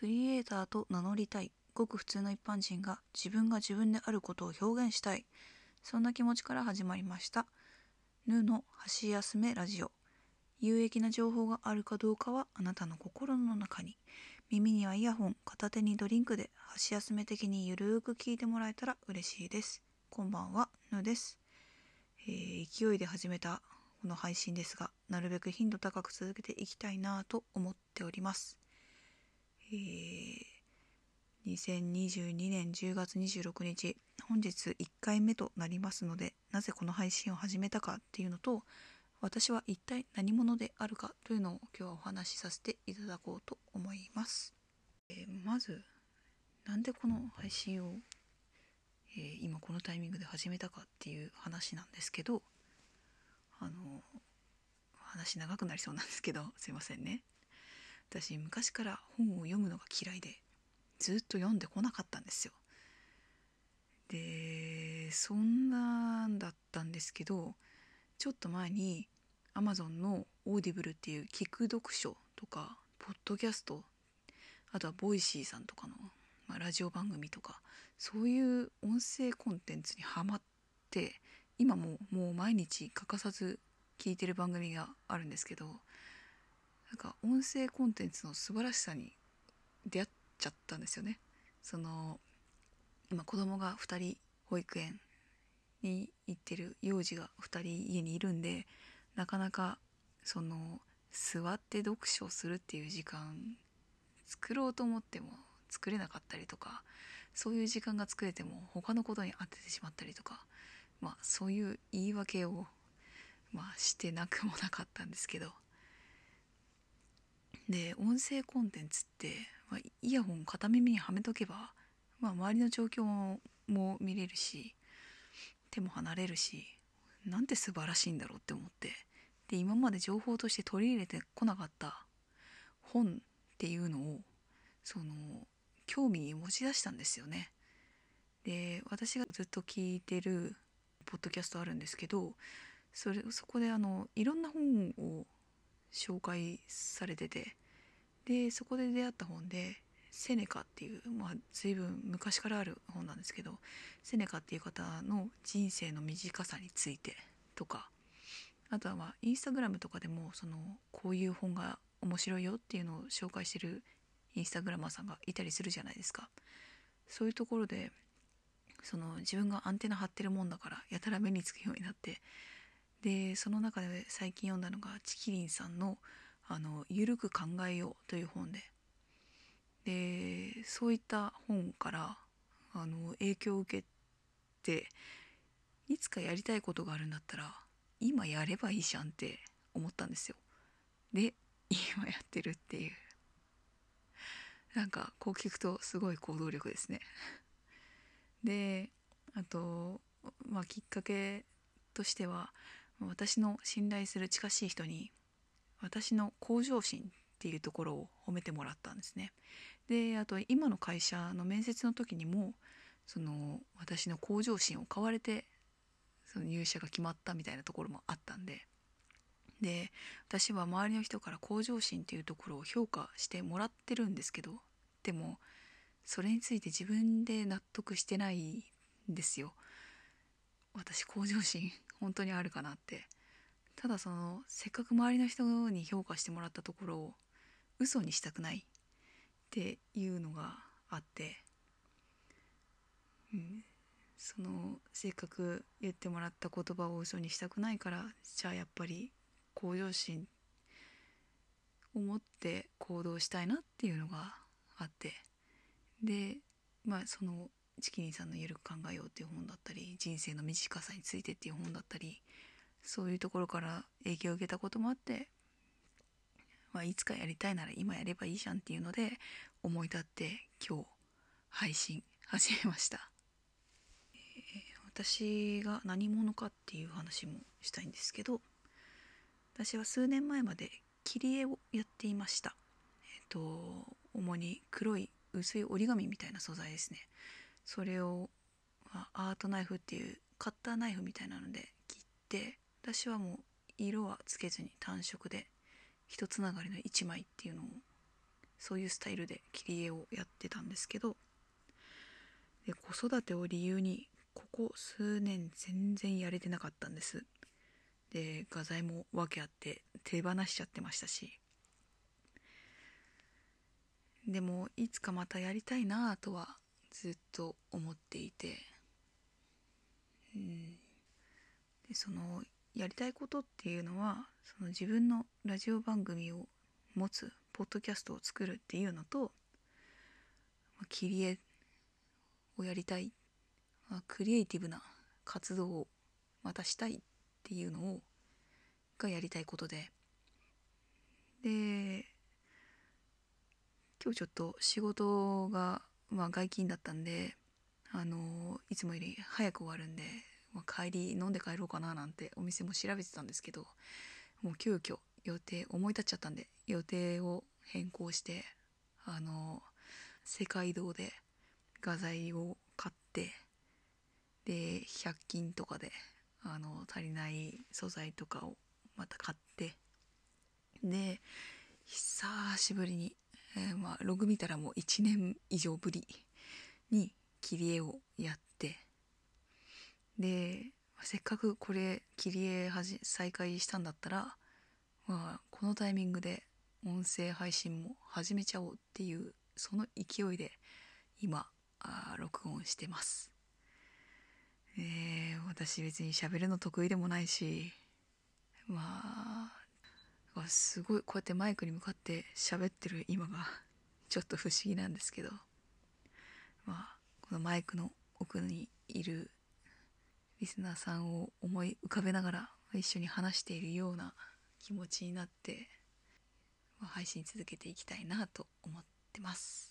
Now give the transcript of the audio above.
クリエイターと名乗りたい。ごく普通の一般人が自分が自分であることを表現したい。そんな気持ちから始まりました「ぬ」の箸休めラジオ。有益な情報があるかどうかはあなたの心の中に。耳にはイヤホン。片手にドリンクで。箸休め的にゆるーく聞いてもらえたら嬉しいです。こんばんは。ぬです、えー、勢いで始めたこの配信ですがなるべく頻度高く続けていきたいなと思っております。えー、2022年10月26日本日1回目となりますのでなぜこの配信を始めたかっていうのと私は一体何者であるかというのを今日はお話しさせていただこうと思います、えー、まずなんでこの配信を、えー、今このタイミングで始めたかっていう話なんですけどあの話長くなりそうなんですけどすいませんね。私昔から本を読むのが嫌いでずっと読んでこなかったんですよ。でそんなんだったんですけどちょっと前に Amazon の Audible っていう聞く読書とかポッドキャストあとは Voicy さんとかの、まあ、ラジオ番組とかそういう音声コンテンツにハマって今ももう毎日欠かさず聞いてる番組があるんですけどなんか音声コンテンツの素晴らしさに出会っちゃったんですよね。その今子供が2人保育園に行ってる幼児が2人家にいるんでなかなかその座って読書をするっていう時間作ろうと思っても作れなかったりとかそういう時間が作れても他のことに当ててしまったりとかまあそういう言い訳をまあしてなくもなかったんですけどで音声コンテンツって、まあ、イヤホン片耳にはめとけば、まあ、周りの状況も見れるし手も離れるしなんて素晴らしいんだろうって思ってで今まで情報として取り入れてこなかった本っていうのをその興味に持ち出したんですよね。で私がずっと聞いてるポッドキャストあるんですけどそれそこであのいろんな本を紹介されててでそこで出会った本でセネカっていう、まあ、随分昔からある本なんですけどセネカっていう方の人生の短さについてとかあとはまあインスタグラムとかでもそのこういう本が面白いよっていうのを紹介してるインスタグラマーさんがいたりするじゃないですか。そういうところでその自分がアンテナ張ってるもんだからやたら目につくようになってでその中で最近読んだのがチキリンさんの「あのゆるく考えよう」という本ででそういった本からあの影響を受けていつかやりたいことがあるんだったら今やればいいじゃんって思ったんですよ。で 今やってるっていうなんかこう聞くとすごい行動力ですね。であとまあきっかけとしては私の信頼する近しい人に私の向上心っていうところを褒めてもらったんですね。であと今の会社の面接の時にもその私の向上心を買われてその入社が決まったみたいなところもあったんでで私は周りの人から向上心っていうところを評価してもらってるんですけどでもそれについて自分で納得してないんですよ。私向上心本当にあるかなってただそのせっかく周りの人に評価してもらったところを嘘にしたくないっていうのがあって、うん、そのせっかく言ってもらった言葉を嘘にしたくないからじゃあやっぱり向上心を持って行動したいなっていうのがあってでまあそのチキニさんの「ゆるく考えよう」っていう本だったり人生の短さについてっていう本だったりそういうところから影響を受けたこともあって、まあ、いつかやりたいなら今やればいいじゃんっていうので思い立って今日配信始めました、えー、私が何者かっていう話もしたいんですけど私は数年前まで切り絵をやっていました。えっ、ー、と主に黒い薄い折り紙みたいな素材ですね。それを、まあ、アートナイフっていうカッターナイフみたいなので切って私はもう色はつけずに単色で一つながりの1枚っていうのをそういうスタイルで切り絵をやってたんですけどで子育てを理由にここ数年全然やれてなかったんです。で画材も訳あって手放しちゃってましたし。でもいつかまたやりたいなとはずっと思っていて。うん。でそのやりたいことっていうのはその自分のラジオ番組を持つポッドキャストを作るっていうのと切り絵をやりたい。まあクリエイティブな活動をまたしたいっていうのをがやりたいことで。で今日ちょっと仕事が、まあ、外勤だったんであのいつもより早く終わるんで、まあ、帰り飲んで帰ろうかななんてお店も調べてたんですけどもう急遽予定思い立っちゃったんで予定を変更してあの世界堂で画材を買ってで100均とかであの足りない素材とかをまた買ってで久しぶりに、えー、まあ、ログ見たらもう1年以上ぶりに切り絵をやってでせっかくこれ切り絵はじ再開したんだったら、まあ、このタイミングで音声配信も始めちゃおうっていうその勢いで今あ録音してます。えー、私別に喋るの得意でもないしまあすごいこうやってマイクに向かって喋ってる今がちょっと不思議なんですけどまあこのマイクの奥にいるリスナーさんを思い浮かべながら一緒に話しているような気持ちになって、ま、配信続けていきたいなと思ってます。